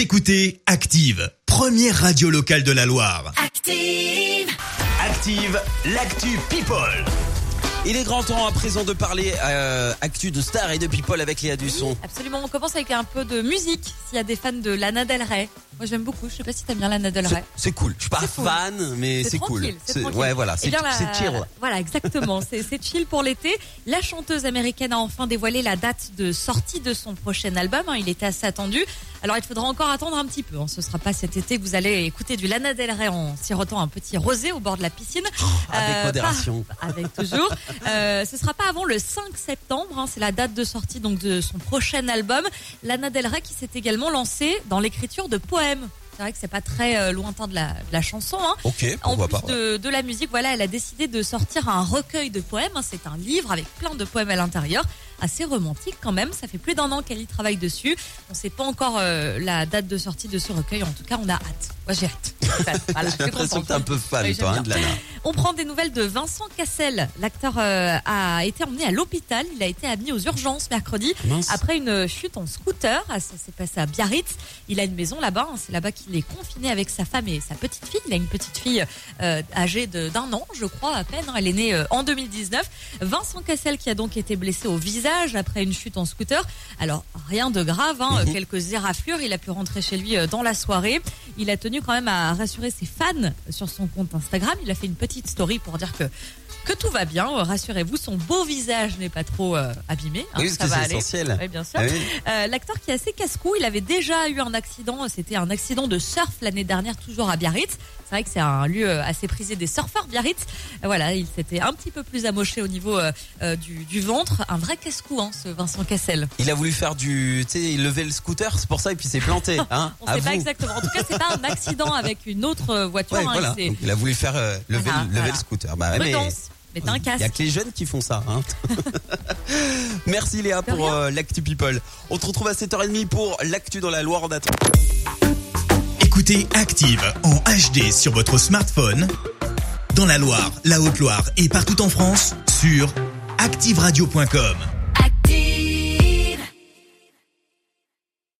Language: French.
Vous écoutez Active, première radio locale de la Loire. Active. Active, l'actu People. Il est grand temps à présent de parler euh, actu de stars et de people avec Léa Dusson. Absolument, on commence avec un peu de musique. S'il y a des fans de Lana Del Rey, moi j'aime beaucoup. Je sais pas si t'aimes bien Lana Del Rey. C'est cool. Je suis pas cool. fan, mais c'est cool. c'est. Ouais, voilà, Eh c'est chill. Voilà, exactement. c'est chill pour l'été. La chanteuse américaine a enfin dévoilé la date de sortie de son prochain album. hein. Il était assez attendu. Alors il faudra encore attendre un petit peu. hein. Ce sera pas cet été que vous allez écouter du Lana Del Rey en sirotant un petit rosé au bord de la piscine. Avec Euh, modération. pas- avec toujours. Euh, ce sera pas avant le 5 septembre. hein. C'est la date de sortie donc de son prochain album. Lana Del Rey qui s'est également lancée dans l'écriture de poèmes. C'est vrai que c'est pas très euh, lointain de la, de la chanson. Hein. En plus pas. de, de la musique, voilà, elle a décidé de sortir un recueil de poèmes. hein. C'est un livre avec plein de poèmes à l'intérieur, assez romantique quand même. Ça fait plus d'un an qu'elle y travaille dessus. On sait pas encore euh, la date de sortie de ce recueil. En tout cas, on a hâte. Moi, j'ai hâte. Voilà, J'ai l'impression que t'es un peu fan, Oui, toi, hein, de. Lana. On prend des nouvelles de Vincent Cassel. L'acteur euh, a été emmené à l'hôpital. Il a été admis aux urgences mercredi Mince. après une chute en scooter. Ah, Ça s'est passé à Biarritz. Il a une maison là-bas. hein. C'est là-bas qu'il est confiné avec sa femme et sa petite fille. Il a une petite fille euh, âgée de- d'un an, je crois, à peine. Elle est née euh, en 2019. Vincent Cassel qui a donc été blessé au visage après une chute en scooter. Alors, rien de grave, hein. Mhm. quelques éraflures. Il a pu rentrer chez lui euh, dans la soirée. Il a tenu quand même à rassurer ses fans sur son compte Instagram. Il a fait une petite story pour dire que que tout va bien. Rassurez-vous, son beau visage n'est pas trop euh, abîmé. hein. Oui, ça va aller. essentiel. Oui, bien sûr. Ah oui. Euh, L'acteur qui est assez casse-cou, il avait déjà eu un accident. C'était un accident de surf l'année dernière, toujours à Biarritz. C'est vrai que c'est un lieu euh, assez prisé des surfeurs, Biarritz. Voilà, il s'était un petit peu plus amoché au niveau euh, du, du ventre. Un vrai casse-cou, hein, ce Vincent Cassel. Il a voulu faire du, tu sais, il levait le scooter, c'est pour ça, et puis il s'est planté, hein. On à sait pas exactement. En tout cas, c'est pas un accident avec une autre voiture. Ouais, hein, voilà. c'est Donc, il a voulu faire lever, Voilà, lever voilà. le scooter. Bah, ouais, mais. Mais t'as un il y a que les jeunes qui font ça. Hein. Merci Léa De pour euh, l'actu people. On te retrouve à 7h30 pour l'actu dans la Loire en attendant. Écoutez Active en HD sur votre smartphone, dans la Loire, la Haute-Loire et partout en France, sur activeradio.com.